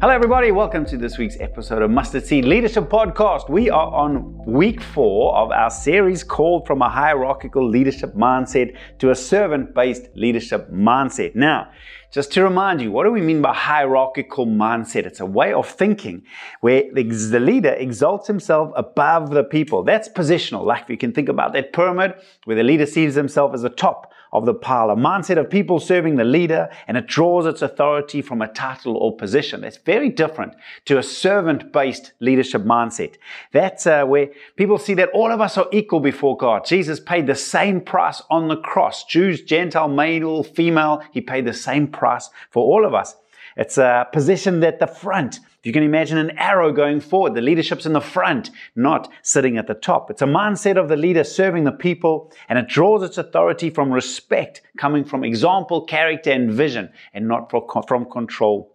Hello, everybody. Welcome to this week's episode of Mustard Seed Leadership Podcast. We are on week four of our series called From a Hierarchical Leadership Mindset to a Servant Based Leadership Mindset. Now, just to remind you, what do we mean by hierarchical mindset? It's a way of thinking where the leader exalts himself above the people. That's positional. Like you can think about that pyramid where the leader sees himself as the top of the pile, a mindset of people serving the leader, and it draws its authority from a title or position. That's very different to a servant based leadership mindset. That's uh, where people see that all of us are equal before God. Jesus paid the same price on the cross. Jews, Gentile, male, female, he paid the same price for all of us. It's a position at the front. If you can imagine an arrow going forward, the leadership's in the front, not sitting at the top. It's a mindset of the leader serving the people, and it draws its authority from respect, coming from example, character, and vision, and not from control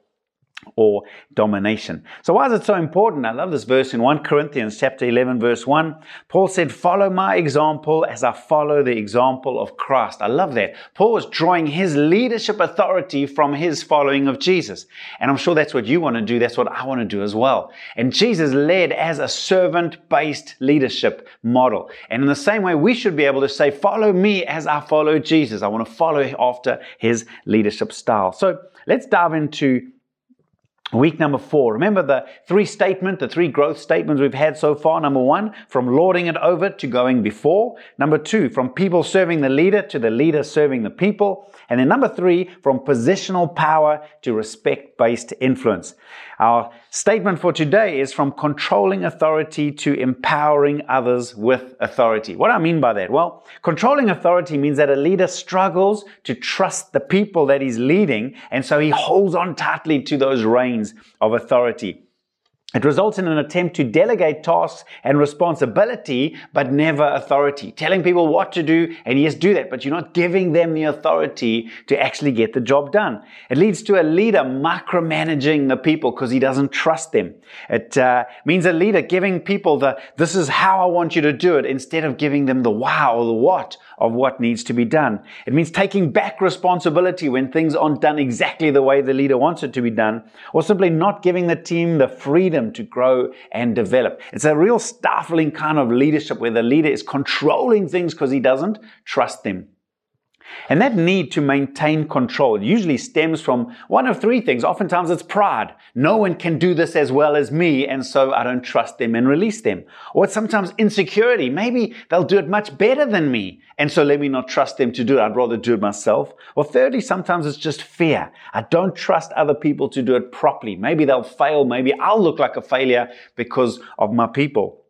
or domination. So why is it so important? I love this verse in 1 Corinthians chapter 11 verse 1. Paul said, "Follow my example as I follow the example of Christ." I love that. Paul was drawing his leadership authority from his following of Jesus. And I'm sure that's what you want to do. That's what I want to do as well. And Jesus led as a servant-based leadership model. And in the same way, we should be able to say, "Follow me as I follow Jesus." I want to follow after his leadership style. So, let's dive into Week number four. Remember the three statement, the three growth statements we've had so far. Number one, from lording it over to going before. Number two, from people serving the leader to the leader serving the people. And then number three, from positional power to respect based influence. Our statement for today is from controlling authority to empowering others with authority. What do I mean by that? Well, controlling authority means that a leader struggles to trust the people that he's leading, and so he holds on tightly to those reins of authority. It results in an attempt to delegate tasks and responsibility, but never authority. Telling people what to do, and yes, do that, but you're not giving them the authority to actually get the job done. It leads to a leader micromanaging the people because he doesn't trust them. It uh, means a leader giving people the, this is how I want you to do it, instead of giving them the wow or the what of what needs to be done. It means taking back responsibility when things aren't done exactly the way the leader wants it to be done, or simply not giving the team the freedom to grow and develop. It's a real stifling kind of leadership where the leader is controlling things because he doesn't trust them. And that need to maintain control usually stems from one of three things. Oftentimes it's pride. No one can do this as well as me, and so I don't trust them and release them. Or it's sometimes insecurity. Maybe they'll do it much better than me, and so let me not trust them to do it. I'd rather do it myself. Or thirdly, sometimes it's just fear. I don't trust other people to do it properly. Maybe they'll fail. Maybe I'll look like a failure because of my people.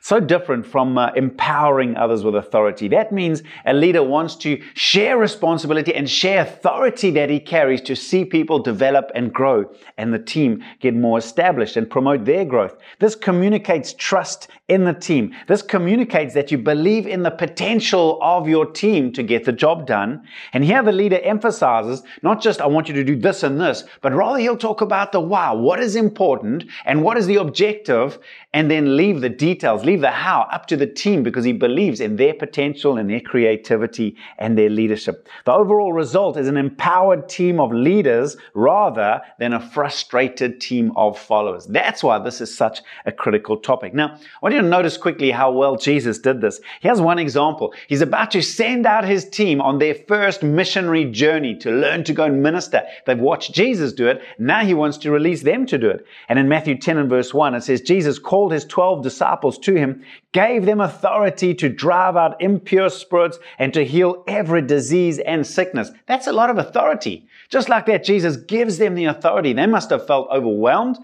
So different from uh, empowering others with authority. That means a leader wants to share responsibility and share authority that he carries to see people develop and grow and the team get more established and promote their growth. This communicates trust in the team. This communicates that you believe in the potential of your team to get the job done. And here the leader emphasizes not just, I want you to do this and this, but rather he'll talk about the wow, what is important and what is the objective, and then leave the details, leave the how up to the team because he believes in their potential and their creativity and their leadership. The overall result is an empowered team of leaders rather than a frustrated team of followers. That's why this is such a critical topic. Now, I want you to notice quickly how well Jesus did this. Here's one example. He's about to send out his team on their first missionary journey to learn to go and minister. They've watched Jesus do it. Now he wants to release them to do it. And in Matthew 10 and verse 1, it says, Jesus called called his 12 disciples to him, gave them authority to drive out impure spirits and to heal every disease and sickness. That's a lot of authority. Just like that, Jesus gives them the authority. They must have felt overwhelmed.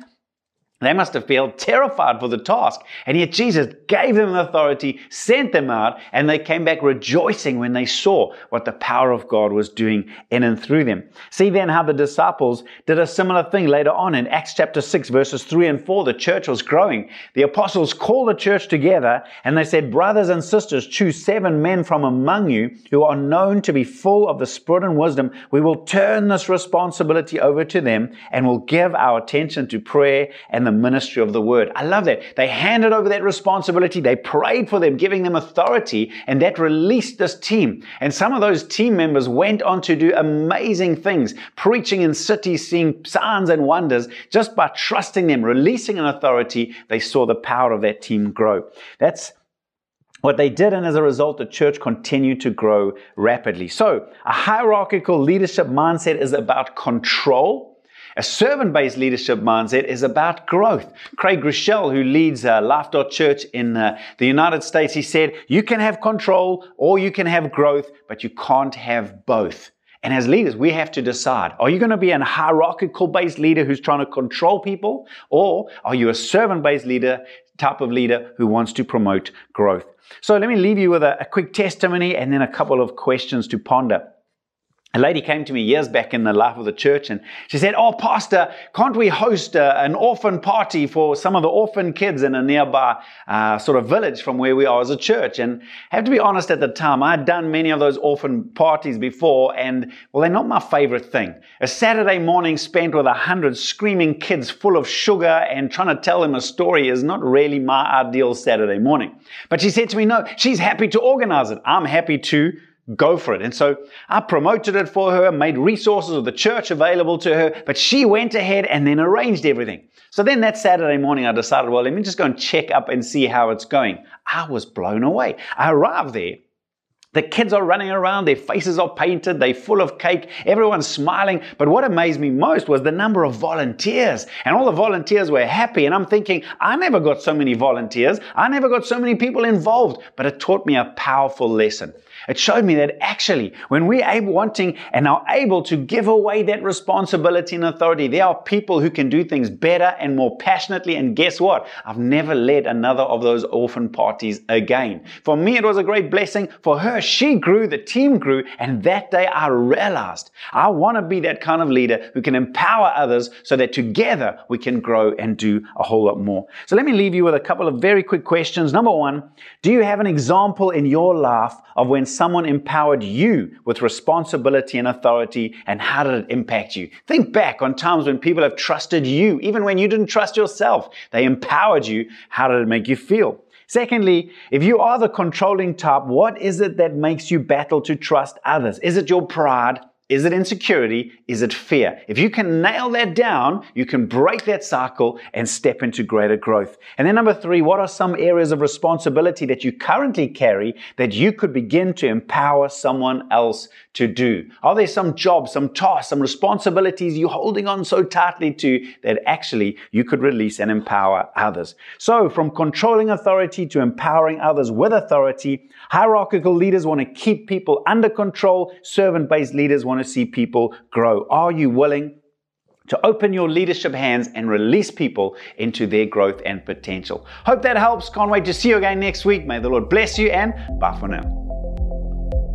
They must have felt terrified for the task. And yet Jesus gave them authority, sent them out, and they came back rejoicing when they saw what the power of God was doing in and through them. See then how the disciples did a similar thing later on in Acts chapter 6, verses 3 and 4. The church was growing. The apostles called the church together and they said, Brothers and sisters, choose seven men from among you who are known to be full of the Spirit and wisdom. We will turn this responsibility over to them and will give our attention to prayer and the ministry of the word. I love that. They handed over that responsibility. They prayed for them, giving them authority, and that released this team. And some of those team members went on to do amazing things, preaching in cities, seeing signs and wonders just by trusting them, releasing an authority. They saw the power of that team grow. That's what they did, and as a result, the church continued to grow rapidly. So, a hierarchical leadership mindset is about control. A servant based leadership mindset is about growth. Craig Groeschel, who leads uh, Life Church in uh, the United States, he said, You can have control or you can have growth, but you can't have both. And as leaders, we have to decide are you going to be a hierarchical based leader who's trying to control people, or are you a servant based leader, type of leader who wants to promote growth? So let me leave you with a, a quick testimony and then a couple of questions to ponder. A lady came to me years back in the life of the church and she said, Oh, Pastor, can't we host a, an orphan party for some of the orphan kids in a nearby uh, sort of village from where we are as a church? And I have to be honest at the time, I'd done many of those orphan parties before and, well, they're not my favorite thing. A Saturday morning spent with a hundred screaming kids full of sugar and trying to tell them a story is not really my ideal Saturday morning. But she said to me, No, she's happy to organize it. I'm happy to go for it. And so I promoted it for her, made resources of the church available to her, but she went ahead and then arranged everything. So then that Saturday morning, I decided, well, let me just go and check up and see how it's going. I was blown away. I arrived there. The kids are running around, their faces are painted, they're full of cake, everyone's smiling. But what amazed me most was the number of volunteers. And all the volunteers were happy. And I'm thinking, I never got so many volunteers. I never got so many people involved. But it taught me a powerful lesson. It showed me that actually, when we're able, wanting and are able to give away that responsibility and authority, there are people who can do things better and more passionately. And guess what? I've never led another of those orphan parties again. For me, it was a great blessing. For her, she grew, the team grew, and that day I realized I want to be that kind of leader who can empower others so that together we can grow and do a whole lot more. So let me leave you with a couple of very quick questions. Number one, do you have an example in your life of when someone empowered you with responsibility and authority, and how did it impact you? Think back on times when people have trusted you, even when you didn't trust yourself. They empowered you. How did it make you feel? Secondly, if you are the controlling type, what is it that makes you battle to trust others? Is it your pride? Is it insecurity? Is it fear? If you can nail that down, you can break that cycle and step into greater growth. And then number three, what are some areas of responsibility that you currently carry that you could begin to empower someone else to do? Are there some jobs, some tasks, some responsibilities you're holding on so tightly to that actually you could release and empower others? So from controlling authority to empowering others with authority, hierarchical leaders want to keep people under control, servant-based leaders want want to see people grow. Are you willing to open your leadership hands and release people into their growth and potential? Hope that helps. Can't wait to see you again next week. May the Lord bless you and bye for now.